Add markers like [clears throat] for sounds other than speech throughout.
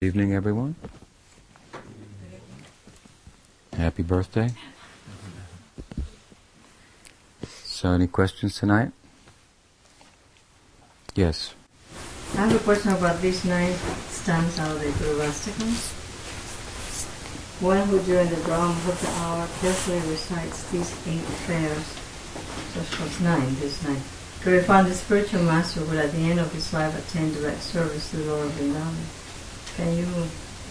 evening, everyone. Happy birthday. So, any questions tonight? Yes. I have a question about these nine stanzas of the Guruvastakam. One who during the Brahma Muhurta hour carefully recites these eight prayers, so was nine, this nine, to refine the spiritual master will at the end of his life attain direct service to the Lord of Vrindavan. Can you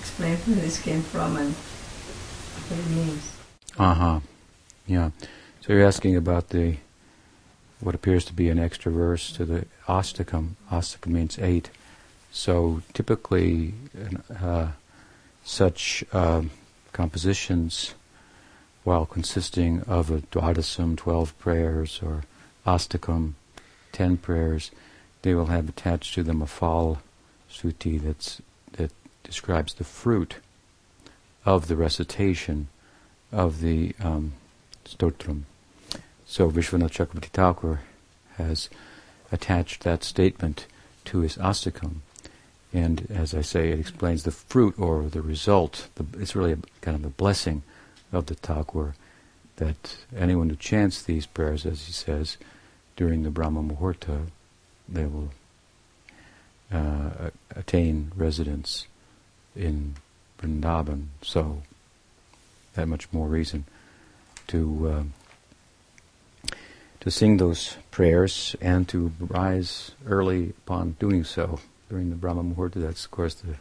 explain where this came from and what it means? Uh huh. Yeah. So you're asking about the what appears to be an extra verse to the Astakam. Astakam means eight. So typically, uh, such uh, compositions, while consisting of a Dwadasam, 12 prayers, or Astakam, 10 prayers, they will have attached to them a fal suti that's describes the fruit of the recitation of the um, stotram. So Vishwanath Chakravarti Thakur has attached that statement to his astakam. And as I say, it explains the fruit or the result. The, it's really a, kind of a blessing of the Thakur that anyone who chants these prayers, as he says, during the Brahma Muhurta, they will uh, attain residence in Vrindavan. So that much more reason to uh, to sing those prayers and to rise early upon doing so during the Brahma Muhurta. That's of course the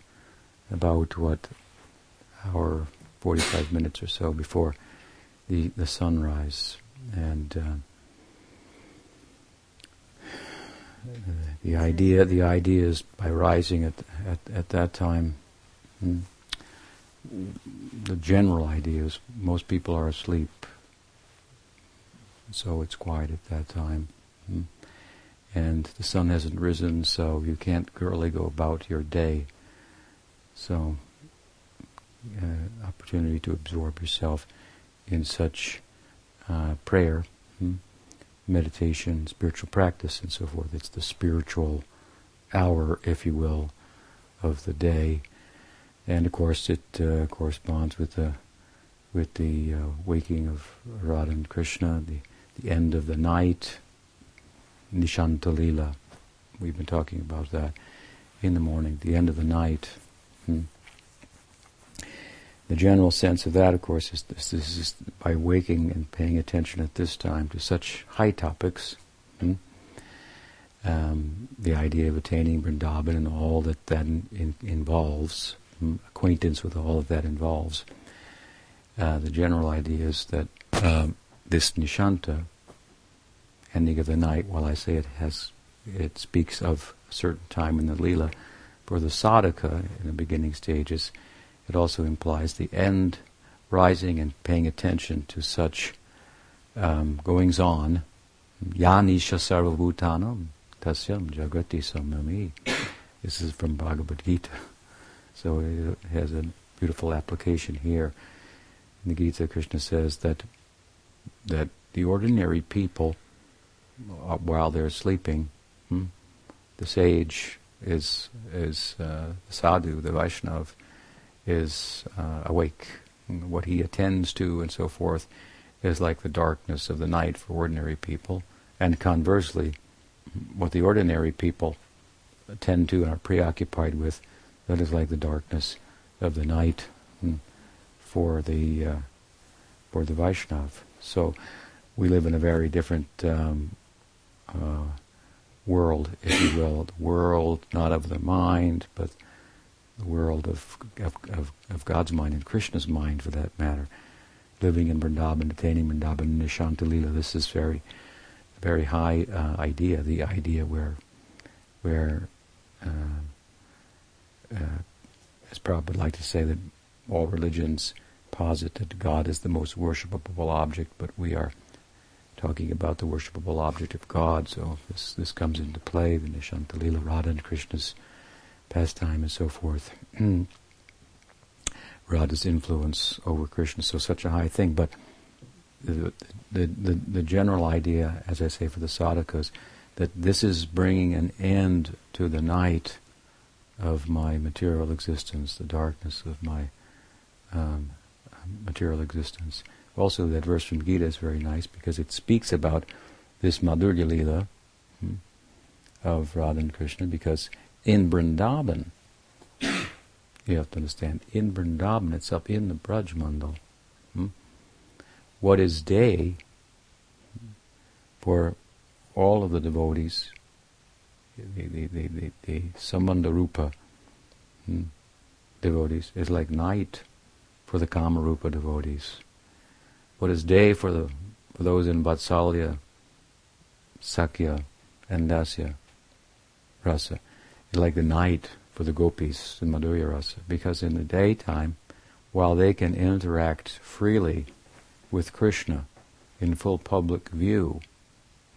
about what hour, forty five minutes or so before the the sunrise and. Uh, the idea, the idea is by rising at, at, at that time, The general idea is most people are asleep, so it's quiet at that time. Mm. And the sun hasn't risen, so you can't really go about your day. So, uh, opportunity to absorb yourself in such uh, prayer, mm, meditation, spiritual practice, and so forth. It's the spiritual hour, if you will, of the day and of course it uh, corresponds with the with the uh, waking of Radha and Krishna, the the end of the night, Nishantalila. We've been talking about that in the morning, the end of the night. Hmm. The general sense of that, of course, is this, this is by waking and paying attention at this time to such high topics. Hmm. Um, the idea of attaining Vrindavan and all that that in, involves, acquaintance with all that that involves. Uh, the general idea is that um, this nishanta, ending of the night, while I say it has, it speaks of a certain time in the lila, for the sadhaka in the beginning stages, it also implies the end, rising and paying attention to such um, goings on. Yanisha sarvabhutanam tasyam jagati samami. This is from Bhagavad Gita. So it has a beautiful application here. In the Gita, Krishna says that that the ordinary people, uh, while they're sleeping, hmm, the sage is is uh, the sadhu, the Vaishnav, is uh, awake. What he attends to and so forth is like the darkness of the night for ordinary people, and conversely, what the ordinary people attend to and are preoccupied with that is like the darkness of the night hmm, for the uh, for the Vaishnav. So we live in a very different um, uh, world, if you will, the world not of the mind, but the world of, of, of, of God's mind and Krishna's mind, for that matter. Living in Vrindavan, attaining Vrindavan, Nishantalila. This is very, very high uh, idea. The idea where, where uh, uh, as Prabhupada would like to say that all religions posit that God is the most worshipable object, but we are talking about the worshipable object of God, so this this comes into play, the Nishantalila Radha and Krishna's pastime and so forth. [clears throat] Radha's influence over Krishna, so such a high thing, but the, the, the, the general idea, as I say for the sadhakas, that this is bringing an end to the night of my material existence, the darkness of my um, material existence. Also, that verse from Gita is very nice because it speaks about this Madhurya Lila hmm, of Radha and Krishna because in Vrindavan, you have to understand, in Vrindavan, it's up in the Braj Mandal. Hmm, what is day for all of the devotees, the, the, the, the, the Sambandha Rupa hmm, devotees, is like night for the Kamarupa devotees. What is day for the for those in Vatsalya, Sakhya, and Dasya rasa is like the night for the gopis in Madhurya rasa. Because in the daytime, while they can interact freely with Krishna in full public view,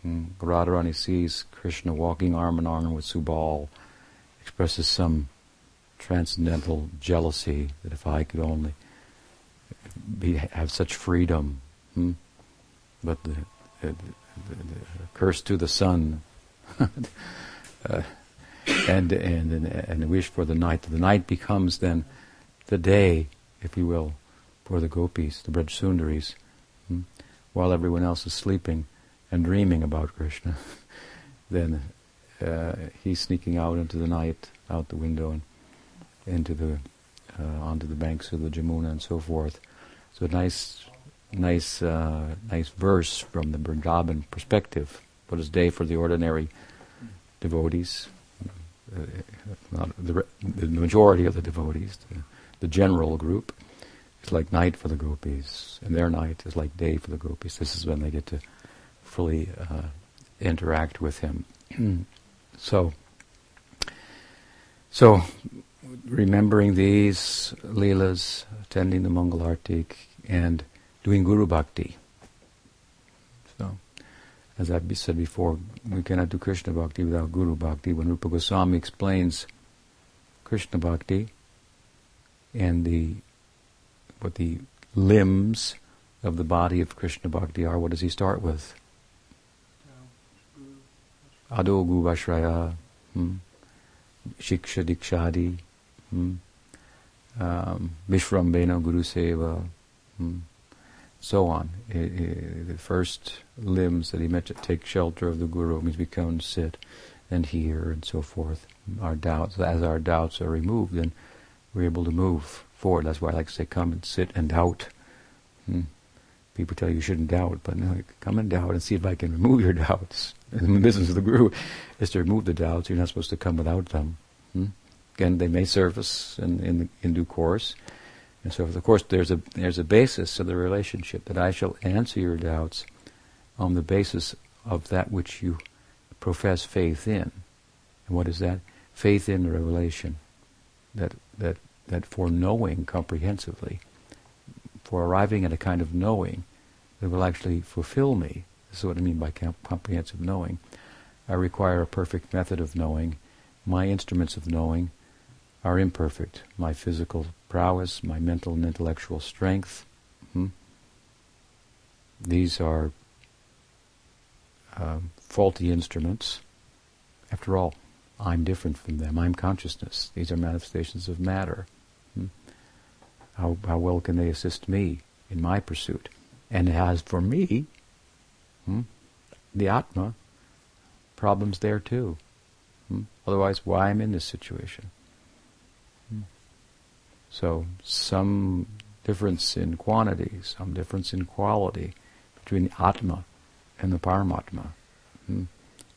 hmm, Radharani sees Krishna walking arm in arm with Subal, expresses some transcendental jealousy that if I could only be, have such freedom. Hmm? But the, the, the, the, curse to the sun, [laughs] uh, and, and and and wish for the night. The night becomes then the day, if you will, for the gopis, the Braj Sundaris, hmm? while everyone else is sleeping and dreaming about Krishna. [laughs] then uh, he's sneaking out into the night, out the window, and into the uh, onto the banks of the Jamuna and so forth. So nice, nice, uh, nice verse from the Vrindavan perspective. But is day for the ordinary devotees? Uh, not the, the, majority of the devotees, the, the, general group, It's like night for the gopis, and their night is like day for the gopis. This is when they get to fully uh, interact with him. [clears throat] so, so remembering these leelas, attending the Mangal Artik, and doing Guru Bhakti. So, as I've said before, we cannot do Krishna Bhakti without Guru Bhakti. When Rupa Goswami explains Krishna Bhakti and the what the limbs of the body of Krishna Bhakti are, what does he start with? Ado Gurvashraya, hmm? Shiksha Dikshadi, hmm? um, Guru Seva, hmm? so on. It, it, the first limbs that he meant to take shelter of the Guru means we come sit and hear and so forth. Our doubts, as our doubts are removed, then we're able to move forward. That's why I like to say, come and sit and doubt. Hmm? People tell you you shouldn't doubt, but come and doubt and see if I can remove your [laughs] doubts. And the business of the Guru is to remove the doubts. You're not supposed to come without them. Hmm? Again, they may surface in, in, in due course. And so, of course, there's a, there's a basis of the relationship that I shall answer your doubts on the basis of that which you profess faith in. And what is that? Faith in the revelation. That, that, that for knowing comprehensively, for arriving at a kind of knowing that will actually fulfill me, this is what I mean by comprehensive knowing, I require a perfect method of knowing, my instruments of knowing, are imperfect. My physical prowess, my mental and intellectual strength, hmm? these are um, faulty instruments. After all, I'm different from them. I'm consciousness. These are manifestations of matter. Hmm? How, how well can they assist me in my pursuit? And as for me, hmm, the Atma, problems there too. Hmm? Otherwise, why I'm in this situation? So some difference in quantity, some difference in quality between the Atma and the Paramatma hmm,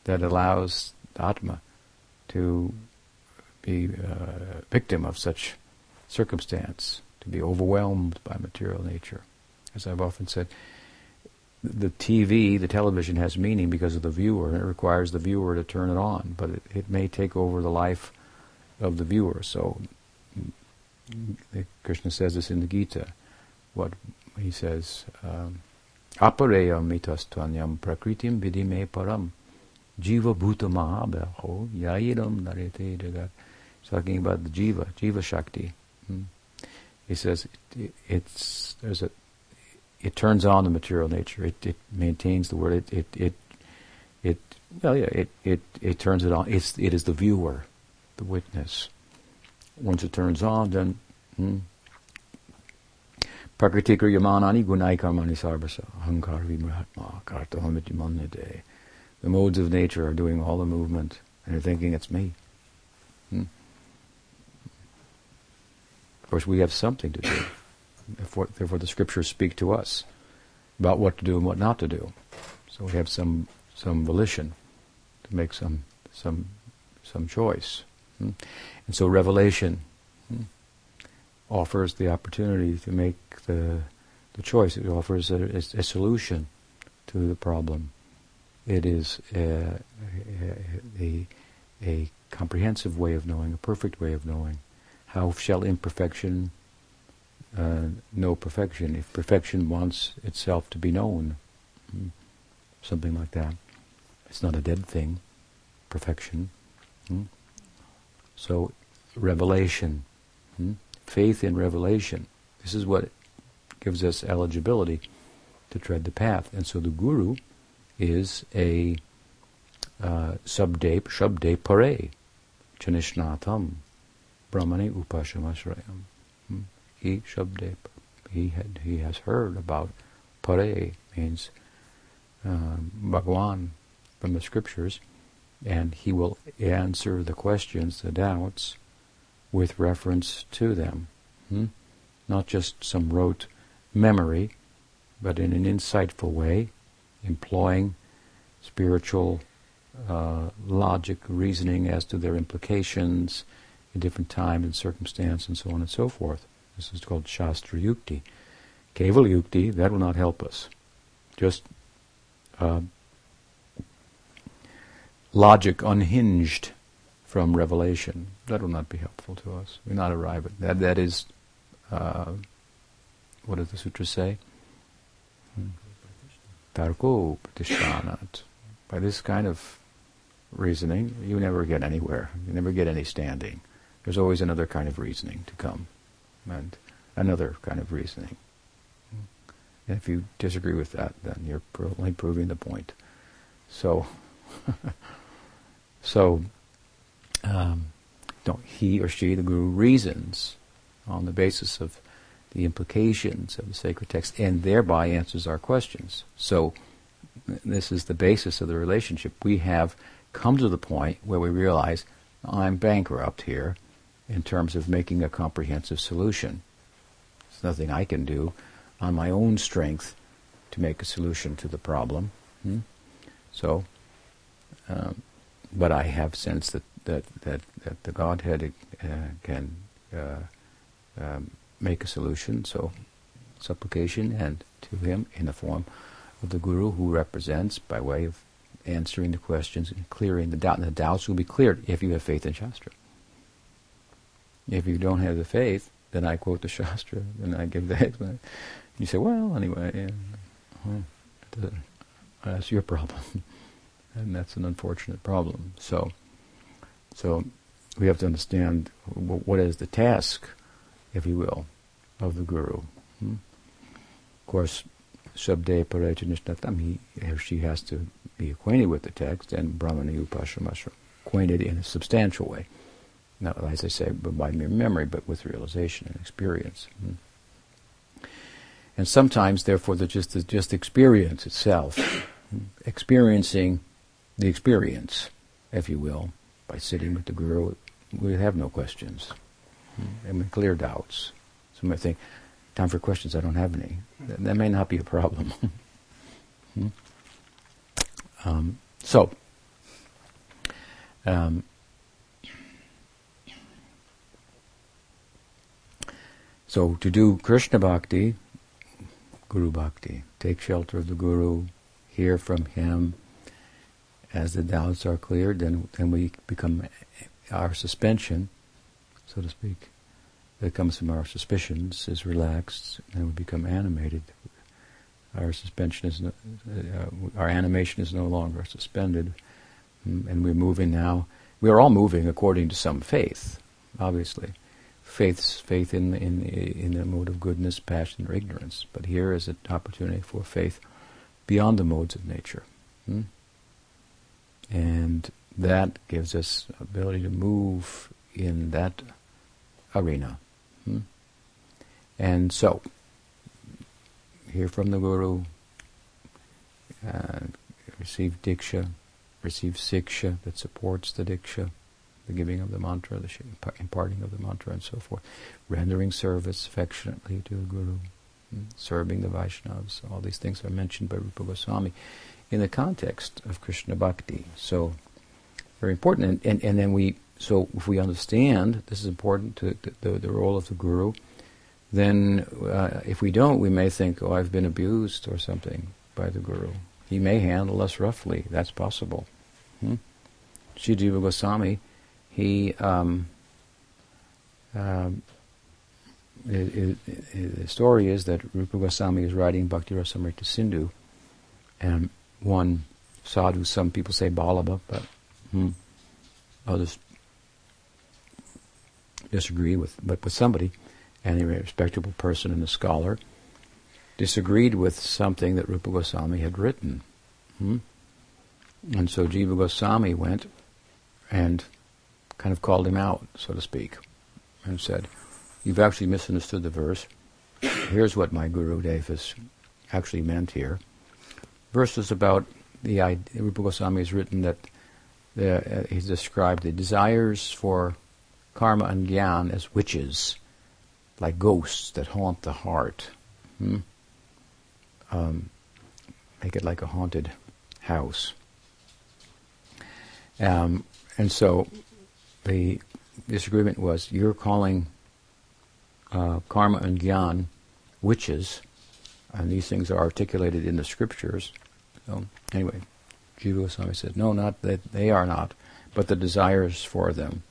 that allows the Atma to be a victim of such circumstance, to be overwhelmed by material nature. As I've often said, the TV, the television has meaning because of the viewer. It requires the viewer to turn it on, but it, it may take over the life of the viewer. So Krishna says this in the Gita. What he says, um, apareya mitastanyam prakritim vidime param jiva bhuta mahabaho yairam narete jagat. He's talking about the jiva, jiva shakti. Hmm. He says it, it's there's a it turns on the material nature. It, it maintains the word. It, it it it well yeah it, it it turns it on. It's it is the viewer, the witness Once it turns on, then hmm, Prakritikar yamanani gunai karmani sarvasa ahankar vimratma kartahamiti mannade. The modes of nature are doing all the movement, and you're thinking it's me. Hmm? Of course, we have something to do. Therefore, the scriptures speak to us about what to do and what not to do. So we have some some volition to make some some some choice. Hmm? And so revelation hmm, offers the opportunity to make the the choice. It offers a, a solution to the problem. It is a, a, a, comprehensive way of knowing, a perfect way of knowing. How shall imperfection uh, know perfection? If perfection wants itself to be known, hmm, something like that. It's not a dead thing, perfection. Hmm? So, revelation, hmm? faith in revelation. This is what gives us eligibility to tread the path. And so the guru is a uh, subde, shabde pare, chanishnatam, brahmani upashamasrayam. He he, had, he has heard about pare, means uh, Bhagwan from the scriptures, and he will answer the questions, the doubts, with reference to them. Hmm? Not just some rote memory, but in an insightful way, employing spiritual uh, logic, reasoning as to their implications in different time and circumstance, and so on and so forth. This is called Shastra Yukti. Keval Yukti, that will not help us. Just uh, logic unhinged from revelation. That will not be helpful to us. We not arrive at that. That is, uh, what does the sutra say? Hmm. Tarko. By this kind of reasoning, you never get anywhere. You never get any standing. There's always another kind of reasoning to come, and another kind of reasoning. And if you disagree with that, then you're only proving the point. So, [laughs] so um, he or she, the guru, reasons on the basis of the implications of the sacred text, and thereby answers our questions. So, this is the basis of the relationship. We have come to the point where we realize I'm bankrupt here in terms of making a comprehensive solution. There's nothing I can do on my own strength to make a solution to the problem. Hmm? So, um, but I have sense that that that, that the Godhead uh, can uh, um, make a solution. So, supplication and to Him in the form of the Guru, who represents by way of answering the questions and clearing the doubt. And the doubts will be cleared if you have faith in Shastra. If you don't have the faith, then I quote the [laughs] Shastra, and I give the explanation. You say, well, anyway, yeah, well, that's your problem, [laughs] and that's an unfortunate problem. So, so we have to understand what is the task, if you will, of the guru. Hmm? Of course, Shabde Parajanishnatam, he or she has to be acquainted with the text, and Brahmani Upashamasra acquainted in a substantial way. Not, as I say, by mere memory, but with realization and experience. And sometimes, therefore, the just the just experience itself, experiencing the experience, if you will, by sitting with the guru, we have no questions. And we clear doubts. Some might think, time for questions, I don't have any. That, that may not be a problem. [laughs] Hmm? um, so, um, so to do Krishna Bhakti, Guru Bhakti. Take shelter of the Guru, hear from him. As the doubts are cleared, then, then we become our suspension, so to speak, that comes from our suspicions is relaxed, and we become animated. Our suspension is, no, uh, our animation is no longer suspended, mm, and we're moving now. We are all moving according to some faith, obviously faith's faith in in in the mode of goodness, passion, or ignorance. But here is an opportunity for faith beyond the modes of nature, hmm? and that gives us ability to move in that arena. Hmm? And so, hear from the Guru, uh, receive Diksha, receive Siksha that supports the Diksha, the giving of the mantra, the imparting of the mantra, and so forth, rendering service affectionately to the Guru, hmm? serving the Vaishnavas. All these things are mentioned by Rupa Goswami in the context of Krishna Bhakti. So, very important. And, and, and then we, so if we understand this is important to, the, the role of the Guru, then uh, if we don't, we may think, oh, I've been abused or something by the Guru. He may handle us roughly. That's possible. Hmm? Jiva Goswami, he, um, um, it, it, it, the story is that Rupa Goswami is writing Bhakti Rasamrita Sindhu, and one sadhu, some people say Vallabha, but hmm, others disagree with, but with somebody, any respectable person and a scholar, disagreed with something that Rupa Goswami had written. Hmm? And so Jiva Goswami went and kind of called him out, so to speak, and said, You've actually misunderstood the verse. Here's what my Guru Davis actually meant here. Verse is about the idea, Rupa Goswami has written that the, uh, he's described the desires for karma and gyan as witches like ghosts that haunt the heart. Hmm? Um, make it like a haunted house. Um, and so the disagreement was you're calling uh, karma and gyan witches, and these things are articulated in the scriptures. So anyway, Jiva Goswami said, no, not that they are not, but the desires for them,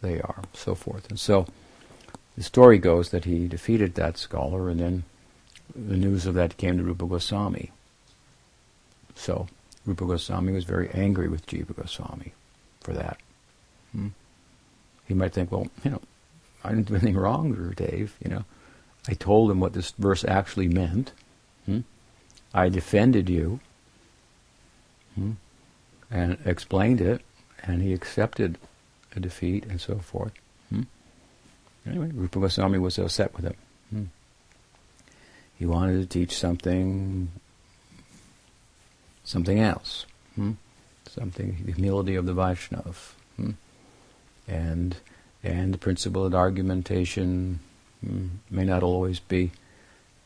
they are, so forth. And so the story goes that he defeated that scholar, and then the news of that came to Rupa Goswami. So Rupa Goswami was very angry with Jiva Goswami for that. Hmm? He might think, well, you know, I didn't do anything wrong, Dave. You know, I told him what this verse actually meant. Hmm? I defended you hmm? and explained it, and he accepted a defeat and so forth. Hmm? Anyway, Rupa Goswami was upset with him. Hmm. He wanted to teach something, something else, hmm? something the humility of the Vaishnav, hmm? And and the principle of argumentation hmm, may not always be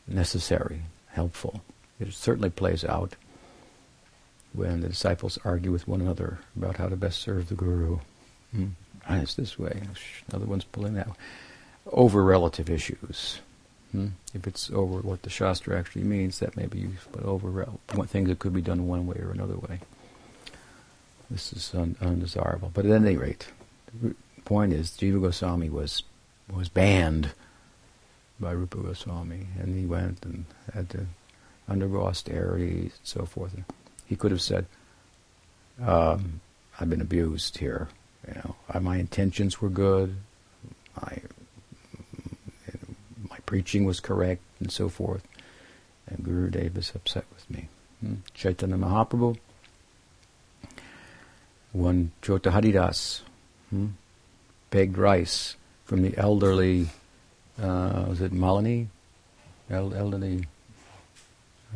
necessary, helpful. It certainly plays out when the disciples argue with one another about how to best serve the guru. Hmm. Ah, it's this way. Another one's pulling that over relative issues. Hmm? If it's over what the Shastra actually means, that may be used, but over one thing that could be done one way or another way. This is un- undesirable. But at any rate, the point is, Jiva Goswami was was banned by Rupa Goswami, and he went and had to undergo austerity and so forth. And he could have said, um, "I've been abused here. You know, my intentions were good. I, My preaching was correct, and so forth. And Guru Dev is upset with me. Hmm? Chaitanya Mahaprabhu, one Chota Haridas, hmm? begged rice from the elderly, uh, was it Malini? El- elderly,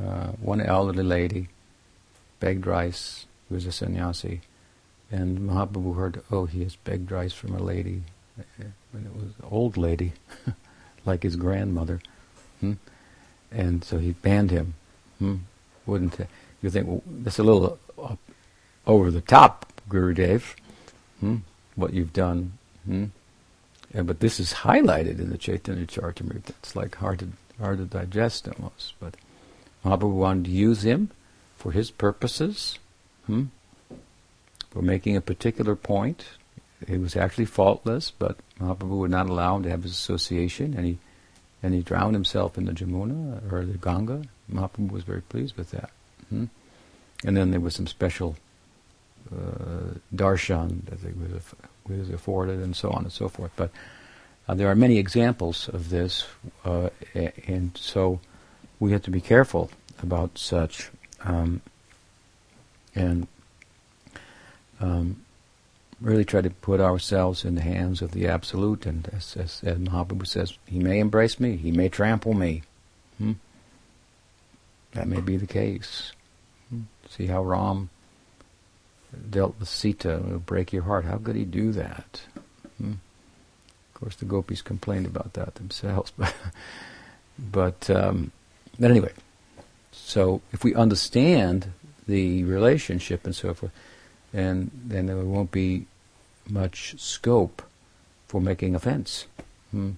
uh, one elderly lady begged rice, He was a sannyasi, and Mahaprabhu heard, oh, he has begged rice from a lady, and it was an old lady. [laughs] like his grandmother. Hmm? And so he banned him. Hmm? Wouldn't you think well, that's a little uh, over the top, Gurudev? Hmm? What you've done. Hmm? Yeah, but this is highlighted in the Chaitanya Charitamrita. It's like hard to hard to digest almost. But Mahaprabhu wanted to use him for his purposes, hmm? for making a particular point, he was actually faultless, but Mahaprabhu would not allow him to have his association, and he and he drowned himself in the Jamuna or the Ganga. Mahaprabhu was very pleased with that. Hmm? And then there was some special darshan that he was, was, afforded, and so on and so forth. But uh, there are many examples of this, uh, and so we have to be careful about such. Um, and um, really try to put ourselves in the hands of the Absolute, and as, as, as Mahaprabhu says, He may embrace me, He may trample me. Hmm? That may be the case. Hmm? See how Ram dealt with Sita, it'll break your heart. How could he do that? Hmm? Of course, the gopis complained about that themselves, [laughs] but but um, but anyway. So if we understand the relationship and so forth, then then there won't be much scope for making offense. Hmm?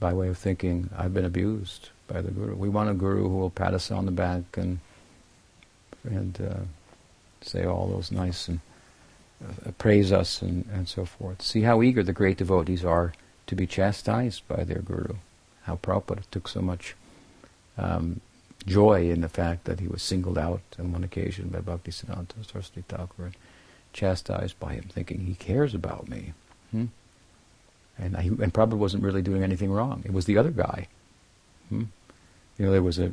By way of thinking, I've been abused by the guru. We want a guru who will pat us on the back and and uh, say all those nice and uh, praise us and, and so forth. See how eager the great devotees are to be chastised by their guru. How Prabhupada took so much um, joy in the fact that he was singled out on one occasion by Bhaktisiddhanta Saraswati Thakur and chastised by him, thinking he cares about me. Hmm? And, I, and Prabhupada wasn't really doing anything wrong. It was the other guy. Hmm? You know, there was a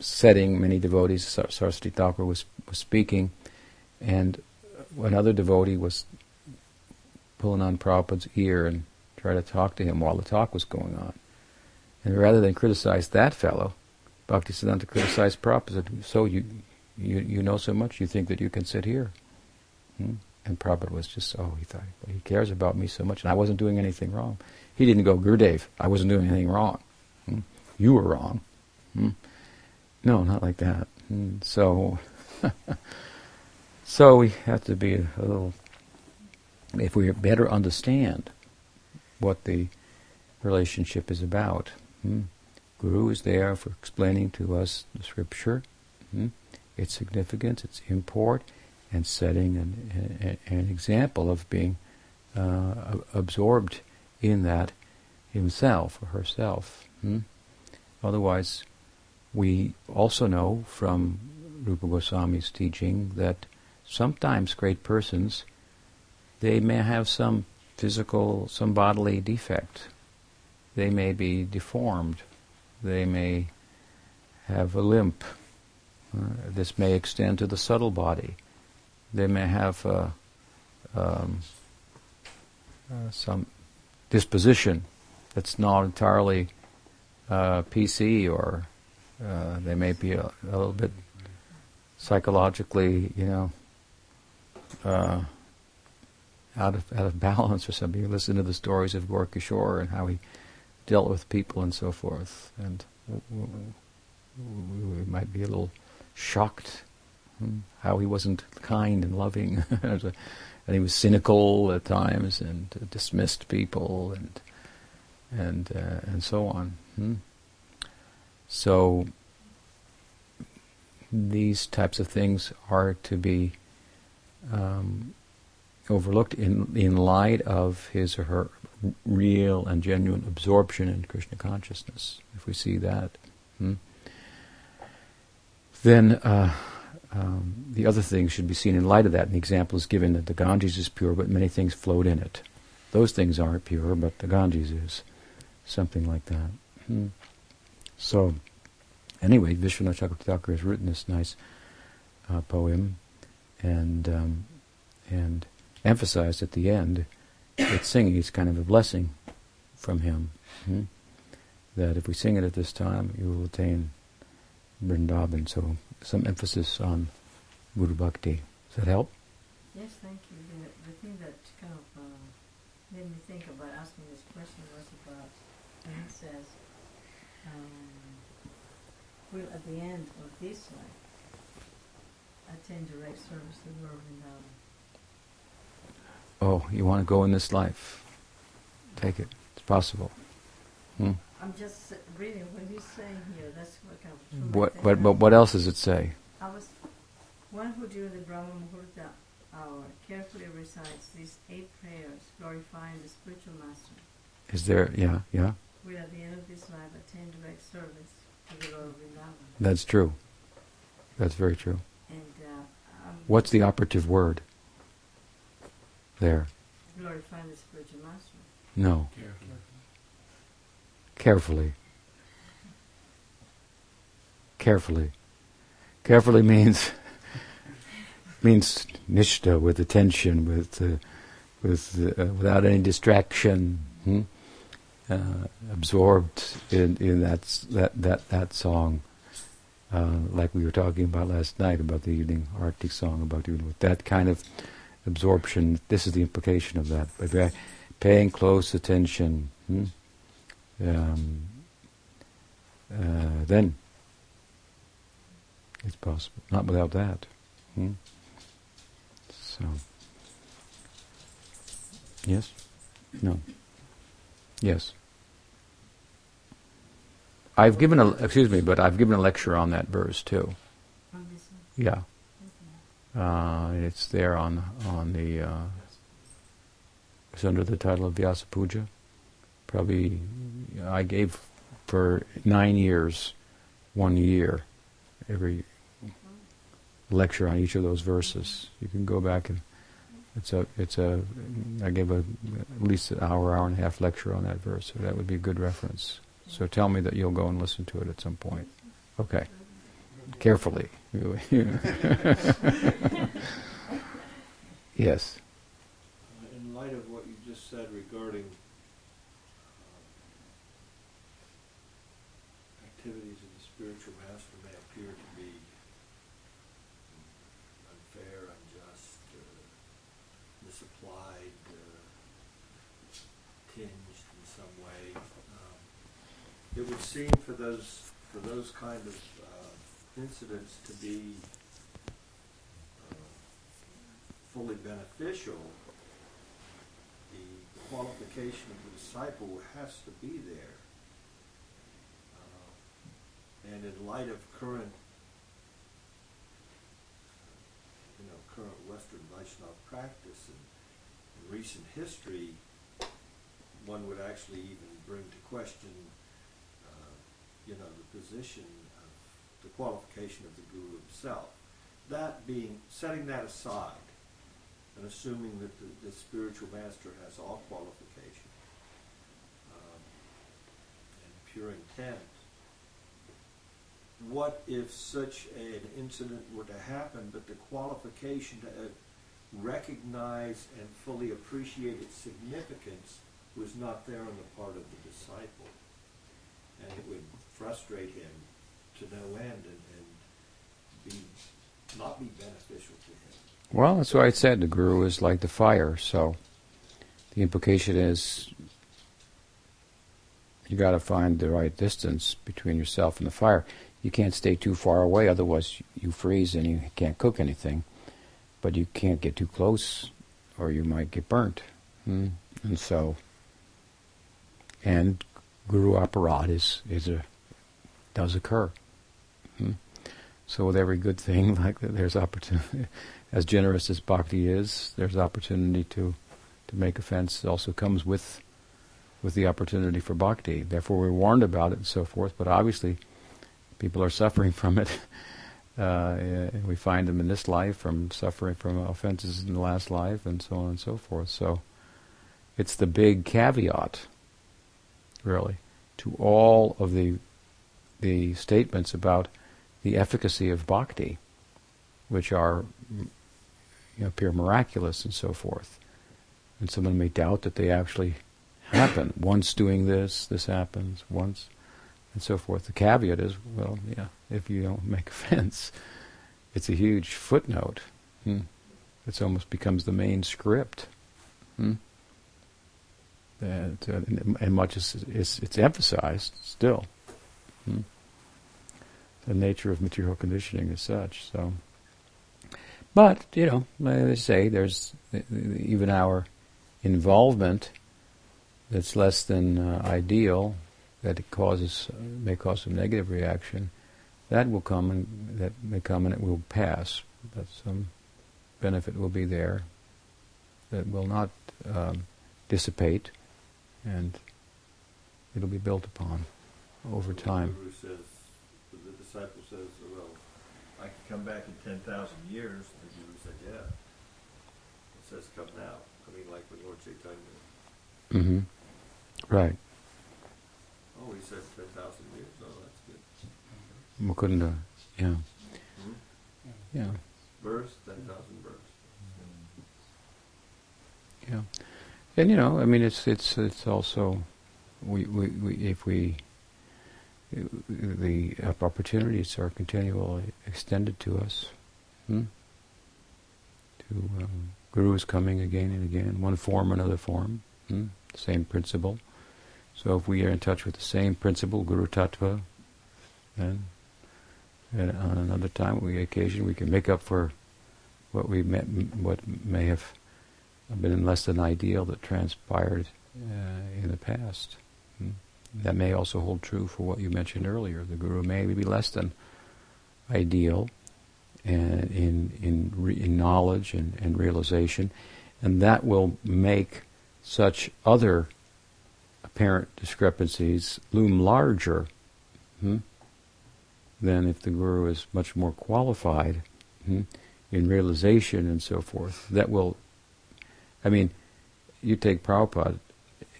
setting, many devotees, Saraswati Thakur was, was speaking, and another devotee was pulling on Prabhupada's ear and trying to talk to him while the talk was going on. And rather than criticize that fellow, Bhakti Bhaktisiddhanta criticized Prabhupada. Said, so you, you, you know so much, you think that you can sit here. Hmm? And Prabhupada was just, oh, he thought, well, he cares about me so much, and I wasn't doing anything wrong. He didn't go, Gurudev, I wasn't doing anything wrong. Hmm? You were wrong. Hmm? No, not like that. Hmm? So, [laughs] so we have to be a little, if we better understand what the relationship is about. Hmm? Guru is there for explaining to us the scripture, hmm? its significance, its import, and setting an, an, an example of being uh, absorbed in that himself or herself. Hmm? Otherwise, we also know from Rupa Goswami's teaching that sometimes great persons, they may have some physical, some bodily defect. They may be deformed they may have a limp. Uh, this may extend to the subtle body. They may have uh, um, uh, some disposition that's not entirely uh, PC, or uh, they may be a, a, little bit psychologically, you know, uh, out of out of balance or something. You listen to the stories of Gaur Kishore and how he dealt with people and so forth. And we might be a little shocked hmm, how he wasn't kind and loving, [laughs] and he was cynical at times and dismissed people and and uh, and so on. Hmm. So these types of things are to be um, overlooked in in light of his or her real and genuine absorption in Krishna consciousness, if we see that, hmm, then uh, um, the other things should be seen in light of that. The example is given that the Ganges is pure, but many things float in it. Those things aren't pure, but the Ganges is. Something like that. Hmm. So, anyway, Vishwanath Chakravarti has written this nice uh, poem and um, and emphasized at the end that singing is kind of a blessing from him. Hmm? That if we sing it at this time, you will attain Vrindavan. So some emphasis on Guru Bhakti. Does that help? Yes, thank you. The, the thing that kind of uh, made me think about asking this question was about when it says, um, will at the end of this life attain direct service to Lord Vrindavan oh, you want to go in this life, take it. It's possible. Hmm? I'm just reading what he's saying here. That's what kind of what, what, but what else does it say? I was one who during the Brahma Muhurta hour carefully recites these eight prayers glorifying the spiritual master. Is there? Yeah, yeah. Will at the end of this life attain direct service to the Lord Vrindavan. That's true. That's very true. And uh, um, what's the operative word? there? Glorify the spiritual master. No. Carefully. Carefully. Carefully means [laughs] means nishta with attention, with uh, with uh, without any distraction, hmm? uh, absorbed in, in that that that that song, uh, like we were talking about last night about the evening Artik song about you with that kind of absorption. This is the implication of that. By paying close attention, hmm? um, uh, then it's possible. Not without that. Hmm? So, yes, no, yes. I've given a excuse me, but I've given a lecture on that verse too. Yeah, uh, it's there on on the. Uh, it's under the title of Vyasa Puja. Probably, I gave for nine years, one year, every lecture on each of those verses. You can go back and it's a it's a I gave a at least an hour hour and a half lecture on that verse, so that would be a good reference. So tell me that you'll go and listen to it at some point. Okay, carefully. [laughs] yes. In light of what you just said regarding uh, activities of the spiritual master may appear to be unfair, unjust, uh, misapplied, uh, tinged in some way. Um, it would seem for those for those kind of uh, incidents to be uh, fully beneficial. The qualification of the disciple has to be there. Uh, and in light of current you know, current Western Vaishnava practice and, and recent history, one would actually even bring to question, you know, the position of the qualification of the guru himself. That being, setting that aside and assuming that the, the spiritual master has all qualification um, and pure intent, what if such an incident were to happen, but the qualification to uh, recognize and fully appreciate its significance was not there on the part of the disciple? And it would frustrate him to no end and, and be not be beneficial to him. Well, that's why I said the guru is like the fire. So the implication is you got to find the right distance between yourself and the fire you can't stay too far away, otherwise you freeze and you can't cook anything. But you can't get too close, or you might get burnt. Hmm? And so, and guru aparad is is a does occur. Hmm? So with every good thing, [laughs] like there's opportunity. As generous as bhakti is, there's opportunity to to make offense. It Also comes with with the opportunity for bhakti. Therefore, we're warned about it and so forth. But obviously people are [laughs] suffering from it. Uh, we find them in this life from suffering from offenses in the last life, and so on and so forth. So, it's the big caveat, really, to all of the the statements about the efficacy of bhakti, which are you know, appear miraculous and so forth. And someone may doubt that they actually happen. Once doing this, this happens. Once and so forth. The caveat is, well, yeah, if you don't make [laughs] a fence, it's a huge footnote. Hmm. It almost becomes the main script. Hmm. That, uh, and much is, is, it's emphasized still. Hmm. The nature of material conditioning is such. So, but you know, like I say, there's even our involvement that's less than uh, ideal that it causes may cause some negative reaction, that will come and that may come and it will pass. That some benefit will be there that will not um, dissipate, and it'll be built upon over time. The says, the disciple says, "Well, I can come back in ten thousand years." The Guru said, "Yeah." It says, "Come now." I mean, like with Lord Chaitanya. Mm-hmm. Right. Oh, he said 10,000 years. Oh, that's good. Mukunda, yeah. Mm-hmm. Yeah. births, ten thousand births. Yeah, and you know, I mean, it's it's it's also we we, we if we the opportunities are continually extended to us. Hmm? To um, Guru is coming again and again, one form, another form, hmm? same principle. So if we are in touch with the same principle, Guru Tattva, then and on another time, we occasion we can make up for what we met, what may have been less than ideal that transpired uh, in the past. Hmm? That may also hold true for what you mentioned earlier. The guru may be less than ideal in in, in knowledge and, and realization, and that will make such other apparent discrepancies loom larger hmm, than if the guru is much more qualified hmm, in realization and so forth. That will, I mean, you take Prabhupada.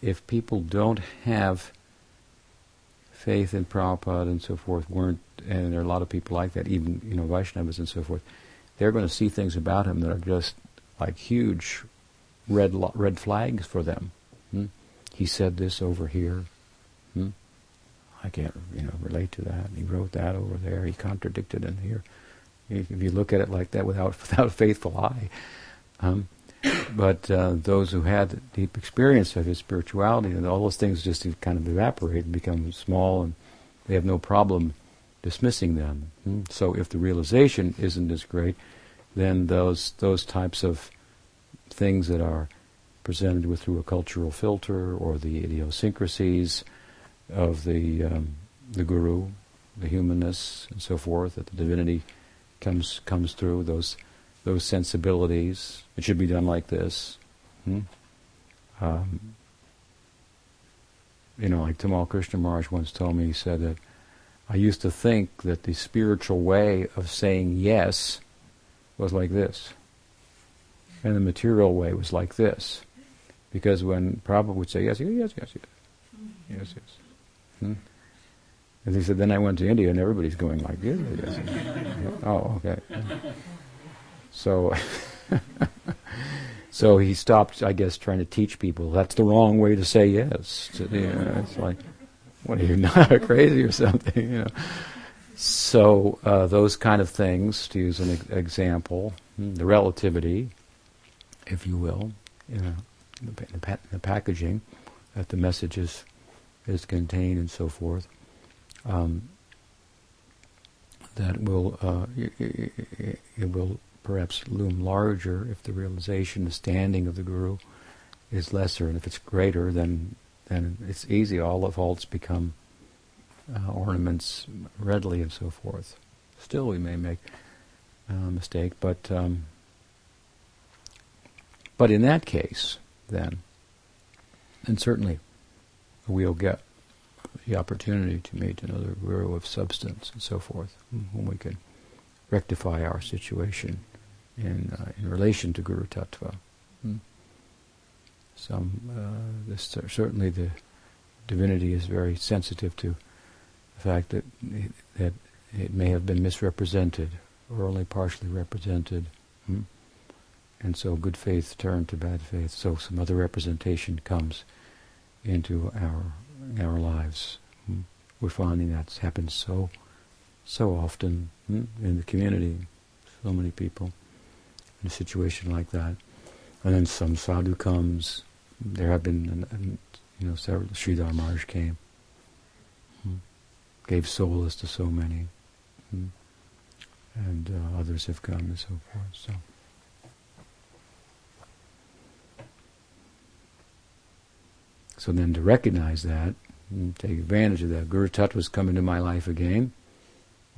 If people don't have faith in Prabhupada and so forth weren't, and there are a lot of people like that, even you know Vaishnavas and so forth. They're going to see things about him that are just like huge red red flags for them. Hmm? He said this over here. Hmm? I can't you know relate to that. He wrote that over there. He contradicted in here. If you look at it like that without [laughs] without a faithful eye. Um, but uh, those who had deep experience of his spirituality and all those things just kind of evaporate and become small, and they have no problem dismissing them. Hmm? So if the realization isn't as great, then those those types of things that are presented with through a cultural filter or the idiosyncrasies of the um, the guru, the humanness and so forth, that the divinity comes comes through those those sensibilities. It should be done like this. Hmm? Um, you know, like Tamal Krishna Maharaj once told me, he said that I used to think that the spiritual way of saying yes was like this. And the material way was like this. Because when Prabhupada would say yes, yes, yes, yes, yes, yes. Hmm? And he said, then I went to India and everybody's going like this. Yes, yes. oh, okay. So, [laughs] so he stopped, I guess, trying to teach people that's the wrong way to say yes. To, you know, it's like, what are you [laughs] not crazy or something? You know. So uh, those kind of things, to use an example, hmm, the relativity, if you will, you know, the, the, the packaging that the message is, is contained and so forth. Um, that will uh, it, will perhaps loom larger if the realization, the standing of the guru is lesser, and if it's greater, then then it's easy. All the faults become uh, ornaments readily, and so forth. Still, we may make a mistake, but um, but in that case, then, and certainly we'll get the opportunity to meet another guru of substance and so forth, when we can rectify our situation in uh, in relation to Guru Tattva. Hmm. Some uh, this, certainly the divinity is very sensitive to the fact that that it may have been misrepresented or only partially represented. Hmm? And so good faith turned to bad faith. So some other representation comes into our our lives. Hmm? We're finding that's happened so so often hmm? in the community. So many people in a situation like that. And then some sadhu comes. There have been, you know, several. Sridhar Maharaj came, hmm. gave solace to so many, hmm. and uh, others have come and so forth. So. So then to recognize that, and take advantage of that. Guru Tattva was coming to my life again.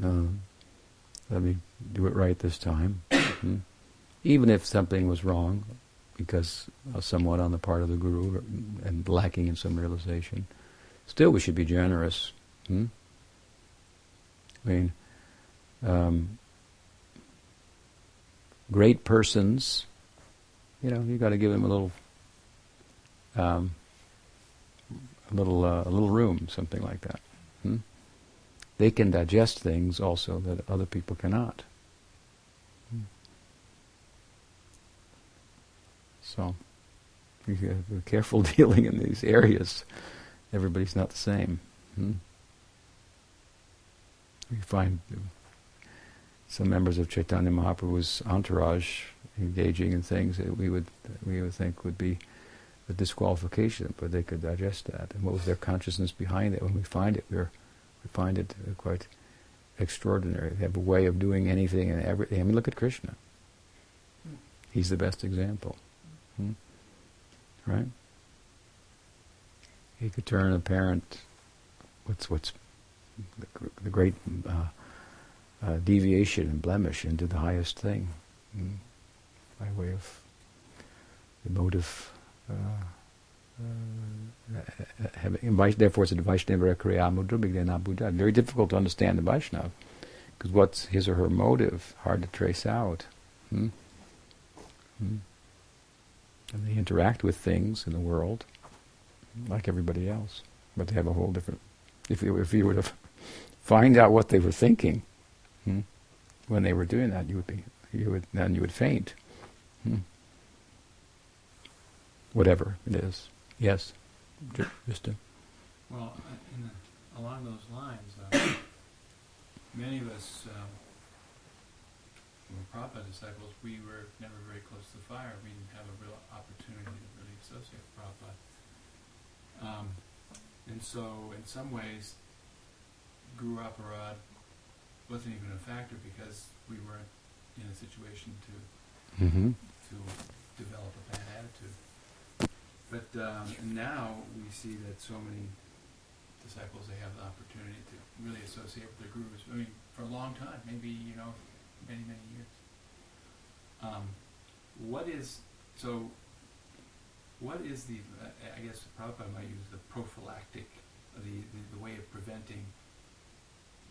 Uh, let me do it right this time. [coughs] Even if something was wrong, because somewhat on the part of the guru and lacking in some realization, still we should be generous. Hmm? I mean, um, great persons, you know, you got to give them a little, um, a little, uh, a little room, something like that. Hmm? They can digest things also that other people cannot. So you have to be careful [laughs] dealing in these areas. Everybody's not the same. Hmm? We find some members of Chaitanya Mahaprabhu's entourage engaging in things that we would we would think would be a disqualification, but they could digest that. And what was their consciousness behind it? When we find it, we're, we find it quite extraordinary. They have a way of doing anything and everything. I mean, look at Krishna. He's the best example. Hmm? Right? He could turn a parent, what's what's the, the great uh, uh, deviation and blemish into the highest thing, hmm? by way of emotive. Uh, uh, therefore, it's a Vaishnava Kriya Mudra Buddha. Very difficult to understand the Vaishnav, because what's his or her motive? Hard to trace out. Hmm? Hmm? And they interact with things in the world like everybody else, but they have a whole different. If you, if you were to find out what they were thinking hmm, when they were doing that, you would be you would then you would faint. Hmm. Whatever it is, yes, just. Well, the, along those lines, uh, many of us. Uh, Prabhupada disciples, we were never very close to the fire. We didn't have a real opportunity to really associate with Prabhupada. Um, and so, in some ways, Guru Aparad wasn't even a factor because we weren't in a situation to mm-hmm. to develop a bad attitude. But um, now we see that so many disciples they have the opportunity to really associate with their gurus. I mean, for a long time, maybe you know, many, many years. Um, what is, so, what is the, I guess Prabhupada might use the prophylactic, the, the, the, way of preventing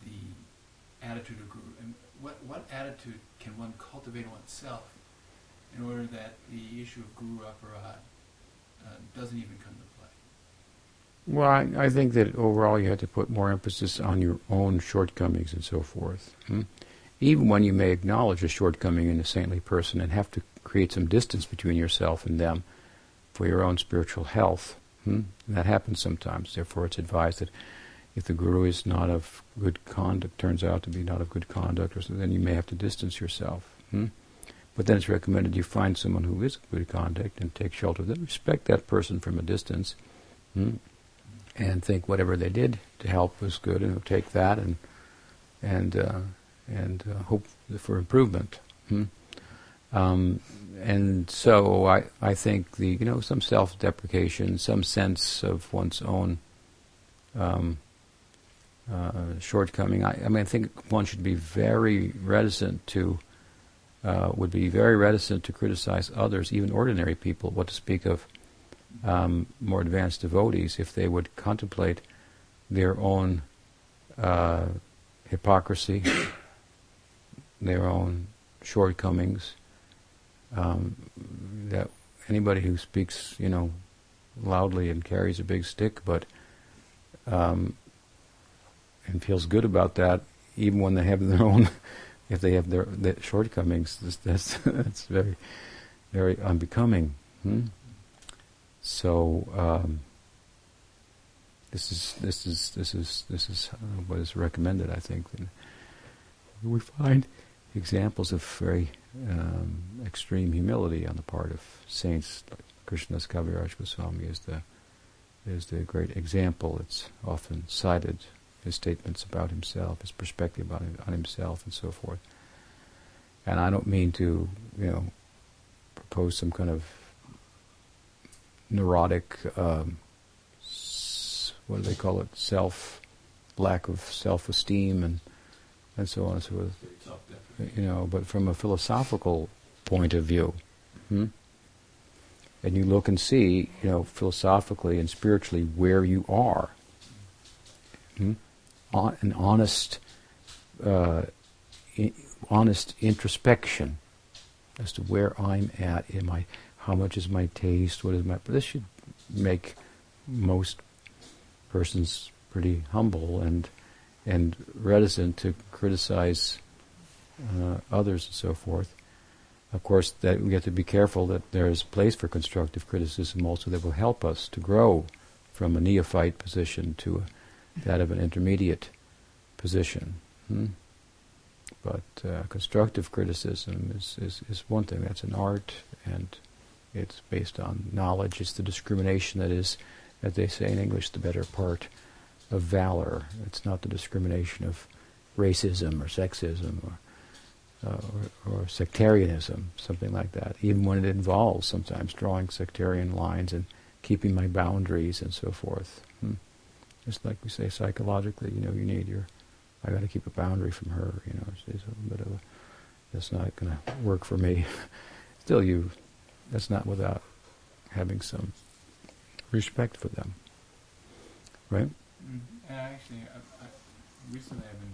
the attitude of guru, and what, what attitude can one cultivate in oneself in order that the issue of guru aparad uh, doesn't even come to play? Well, I, I, think that overall you have to put more emphasis on your own shortcomings and so forth. Hmm? Even when you may acknowledge a shortcoming in a saintly person and have to create some distance between yourself and them for your own spiritual health. Hmm? That happens sometimes. Therefore, it's advised that if the guru is not of good conduct, turns out to be not of good conduct, or then you may have to distance yourself. Hmm? But then it's recommended you find someone who is of good conduct and take shelter of them. Respect that person from a distance, hmm? and think whatever they did to help was good, and take that and and uh, and uh, hope for improvement. Hmm? Um, and so I, I think the you know some self-deprecation, some sense of one's own um, uh, shortcoming. I, I, mean, I think one should be very reticent to uh, would be very reticent to criticize others, even ordinary people. What to speak of um, more advanced devotees, if they would contemplate their own uh, hypocrisy their own shortcomings. Um, that anybody who speaks, you know, loudly and carries a big stick, but um, and feels good about that, even when they have [laughs] their own, if they have their, their shortcomings, that's [laughs] that's very, very unbecoming. Hmm? So um, this is this is this is this is uh, what is recommended. I think we find examples of very um, extreme humility on the part of saints. Like Krishnadas Kaviraj Goswami is the is the great example. It's often cited. His statements about himself, his perspective about on himself, and so forth. And I don't mean to, you know, propose some kind of neurotic, um, what do they call it, self, lack of self-esteem and and so on and so forth you know, but from a philosophical point of view. Hmm? And you look and see, you know, philosophically and spiritually where you are. Hmm? On, an honest, uh, honest introspection as to where I'm at. Am I? How much is my taste? What is my? This should make most persons pretty humble and and reticent to criticize uh, others and so forth. of course, that we have to be careful that there is place for constructive criticism also that will help us to grow from a neophyte position to that of an intermediate position. Hmm? But uh, constructive criticism is, is, is one thing. That's an art, and it's based on knowledge. It's the discrimination that is, as they say in English, the better part of valor. It's not the discrimination of racism or sexism or uh, or, or, sectarianism, something like that, even when it involves sometimes drawing sectarian lines and keeping my boundaries and so forth. Hmm. Just like we say psychologically, you know, you need your, I got to keep a boundary from her, you know, it's, a little bit of a, that's not going to work for me. [laughs] Still, you, that's not without having some respect for them, right? Mm-hmm. actually, I, I, recently I've been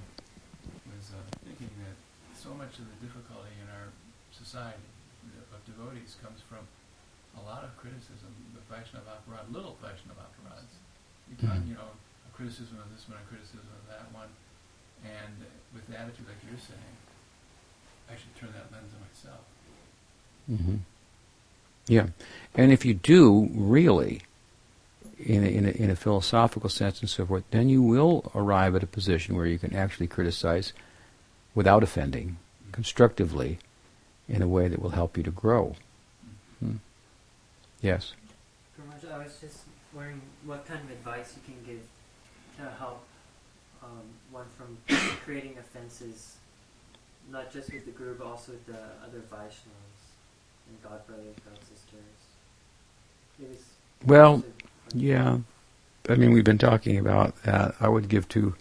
was uh, thinking that so much of the difficulty in our society of devotees comes from a lot of criticism. The Vaishnava Aparad, little Vaishnava Aparads. You, mm-hmm. you know, a criticism of this one, a criticism of that one. And with the attitude like you're saying, I should turn that lens on myself. Mm-hmm. Yeah. And if you do really, in a, in, a, in a philosophical sense and so forth, then you will arrive at a position where you can actually criticize without offending, constructively, in a way that will help you to grow. Hmm. Yes? I was just wondering what kind of advice you can give to help um, one from [coughs] creating offenses, not just with the guru, but also with the other Vaishnavas and God brothers, God sisters. well, yeah. I mean, we've been talking about that. I would give two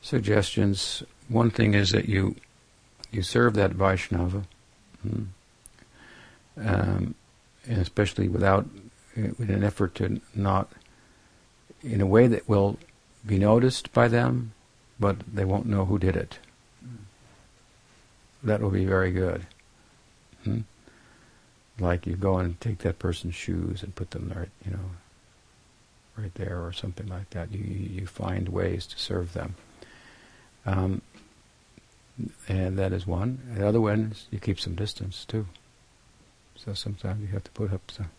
suggestions one thing is that you you serve that Vaishnava, hmm, um, and especially without in an effort to not in a way that will be noticed by them, but they won't know who did it. That will be very good. Hmm? Like you go and take that person's shoes and put them right, you know, right there or something like that. You you find ways to serve them. Um, and that is one. The other one is you keep some distance too. So sometimes you have to put up some,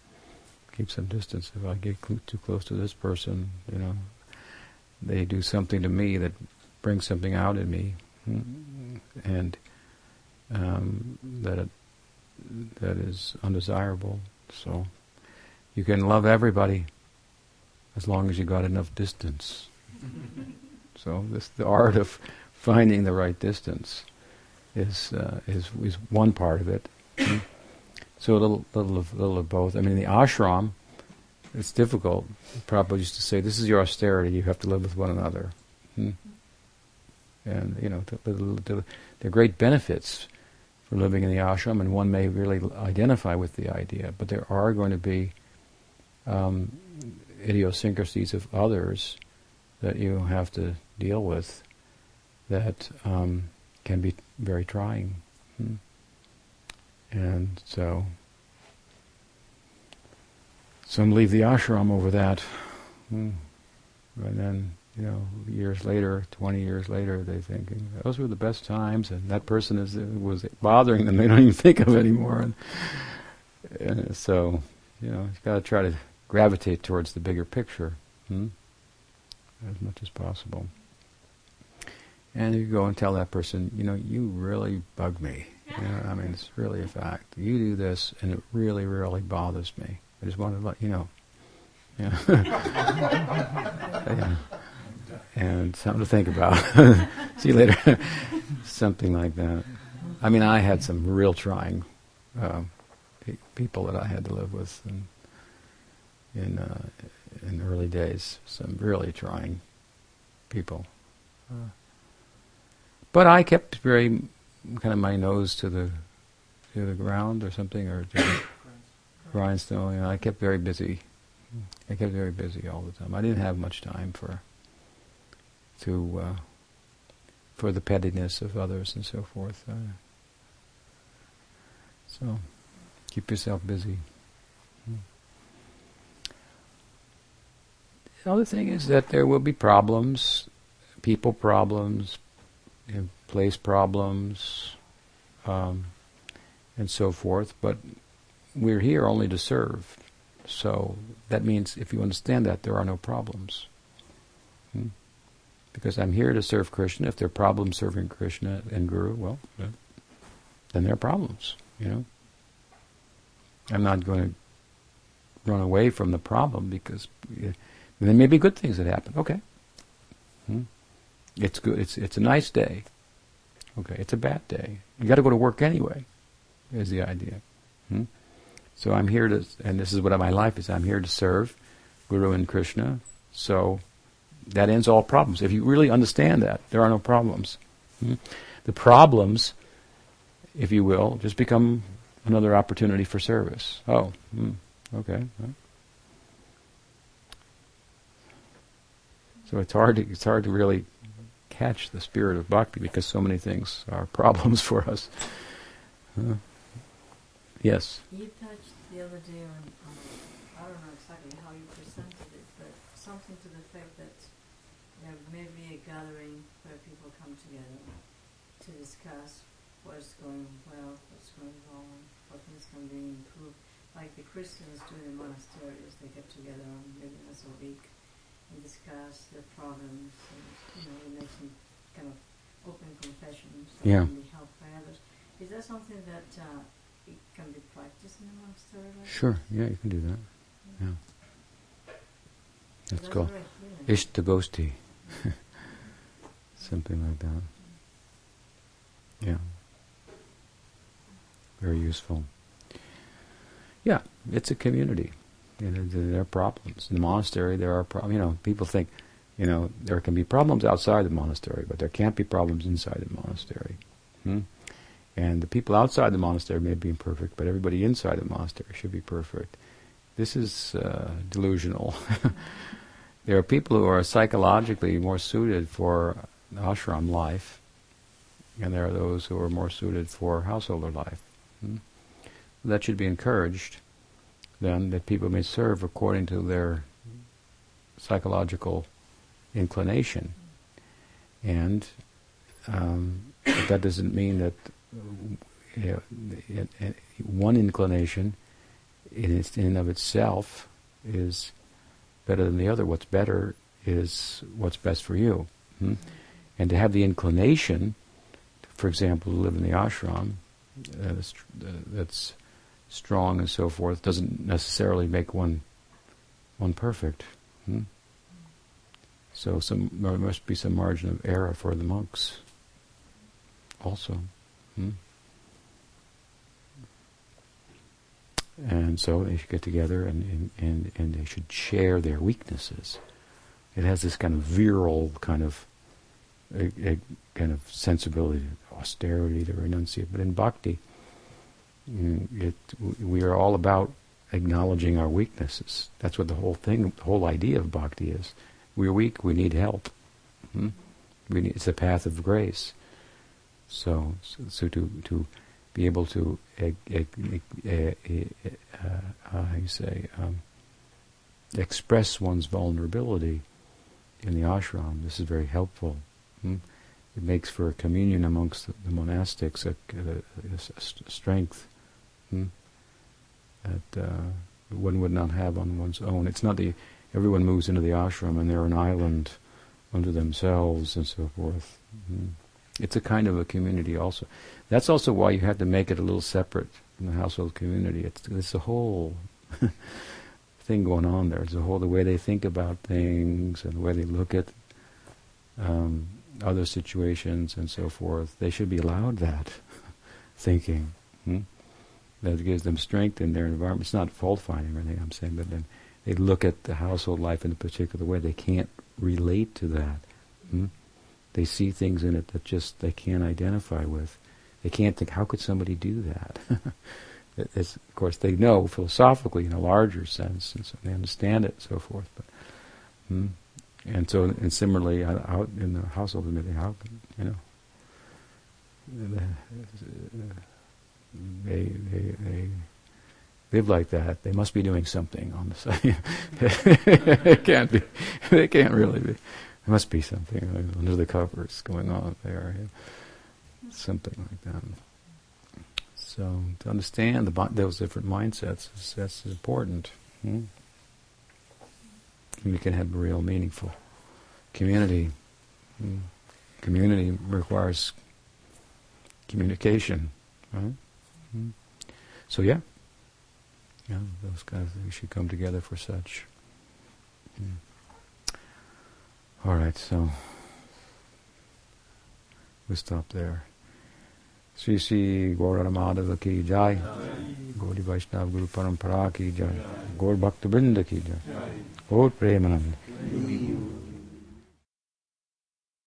keep some distance. If I get cl- too close to this person, you know, they do something to me that brings something out in me, and um, that it, that is undesirable. So you can love everybody as long as you got enough distance. [laughs] so this the art of finding the right distance is uh, is is one part of it. so a little little of little of both. I mean, the ashram, it's difficult. Prabhupada used to say, "This is your austerity. You have to live with one another." Hmm? And you know, the, the, the, there are great benefits for living in the ashram, and one may really identify with the idea. But there are going to be um, idiosyncrasies of others that you have to deal with that um, can be very trying. Hmm. And so some leave the ashram over that. Hmm. And then, you know, years later, 20 years later, they think, those were the best times, and that person is was bothering them. They don't even [laughs] think of anymore. And, and so, you know, you've got to try to gravitate towards the bigger picture hmm? as much as possible. And you go and tell that person, you know, you really bug me. You know, I mean, it's really a fact. You do this, and it really, really bothers me. I just wanted to let you know. Yeah. [laughs] yeah. And something to think about. [laughs] See you later. [laughs] something like that. I mean, I had some real trying uh, pe- people that I had to live with in in, uh, in early days. Some really trying people. Uh, but I kept very kind of my nose to the to the ground or something, or [coughs] grindstone. You know, I kept very busy. I kept very busy all the time. I didn't have much time for to uh, for the pettiness of others and so forth. Uh, so keep yourself busy. The other thing is that there will be problems, people problems, know, place problems, um, and so forth, but we're here only to serve. So that means if you understand that, there are no problems. Hmm? Because I'm here to serve Krishna. If there are problems serving Krishna and Guru, well, then there are problems, you know. I'm not going to run away from the problem because there may be good things that happen. Okay. It's good. It's it's a nice day. Okay, it's a bad day. You got to go to work anyway. Is the idea. Hmm? So I'm here to, and this is what my life is. I'm here to serve Guru and Krishna. So that ends all problems. If you really understand that, there are no problems. Hmm? The problems, if you will, just become another opportunity for service. Oh, hmm, okay. So it's hard to it's hard to really catch the spirit of bhakti because so many things are [laughs] problems for us. Uh, yes. You touched the other day on, I don't know exactly how you presented it, but something to the effect that there may be a gathering where people come together to discuss what's going well, what's going wrong, what things can be improved. Like the Christians do in the monasteries, they get together maybe once a week and discuss their problems and you know, they make some kind of open confessions that yeah. can be helped by others. Is that something that uh, it can be practiced in a monastery? Like sure, yeah, you can do that. Yeah. That's, That's called Ishtagosti. Something like that. Yeah. Very useful. Yeah, it's a community. You know, there are problems in the monastery. There are, pro- you know, people think, you know, there can be problems outside the monastery, but there can't be problems inside the monastery. Hmm? And the people outside the monastery may be imperfect, but everybody inside the monastery should be perfect. This is uh, delusional. [laughs] there are people who are psychologically more suited for ashram life, and there are those who are more suited for householder life. Hmm? That should be encouraged then that people may serve according to their psychological inclination. And um, that doesn't mean that you know, one inclination in, in and of itself is better than the other. What's better is what's best for you. Hmm? And to have the inclination, for example, to live in the ashram, uh, that's strong and so forth doesn't necessarily make one one perfect. Hmm? So some there must be some margin of error for the monks. Also. Hmm? And so they should get together and, and, and, they should share their weaknesses. It has this kind of virile kind of a, a kind of sensibility, austerity, to renunciate. But in bhakti, it, we are all about acknowledging our weaknesses. That's what the whole thing, the whole idea of bhakti is. We're weak. We need help. Hmm? We need, it's a path of grace. So, so, so to to be able to, uh, uh, how you say, um, express one's vulnerability in the ashram. This is very helpful. Hmm? It makes for a communion amongst the, the monastics, a, a, a, strength hmm, that uh, one would not have on one's own. It's not the everyone moves into the ashram and they're an island unto themselves and so forth. Hmm. It's a kind of a community also. That's also why you have to make it a little separate from the household community. It's it's a whole [laughs] thing going on there. It's a whole the way they think about things and the way they look at um, other situations and so forth. They should be allowed that [laughs] thinking. Hmm? That gives them strength in their environment. It's not fault finding or anything I'm saying, but then they look at the household life in a particular way. They can't relate to that. Hmm? They see things in it that just they can't identify with. They can't think, how could somebody do that? [laughs] it's, of course, they know philosophically in a larger sense, and so they understand it, and so forth. But, hmm? and so, and similarly, out in the household, how you know, they, they, they live like that, they must be doing something on the side. [laughs] it can't be. They can't really be. There must be something under the covers going on there. Something like that. So. To understand the, those different mindsets is that's important. Hmm? And we can have real meaningful community. Hmm? Community requires communication. Right? So yeah, yeah, those kind of things should come together for such. Mm. All right, so we stop there. Sri Sri Gauramadava ki jai, Gaudiya Vaishnav Guru Parampara ki jai, Gaur Bhakta ki jai, Gaur Premanand.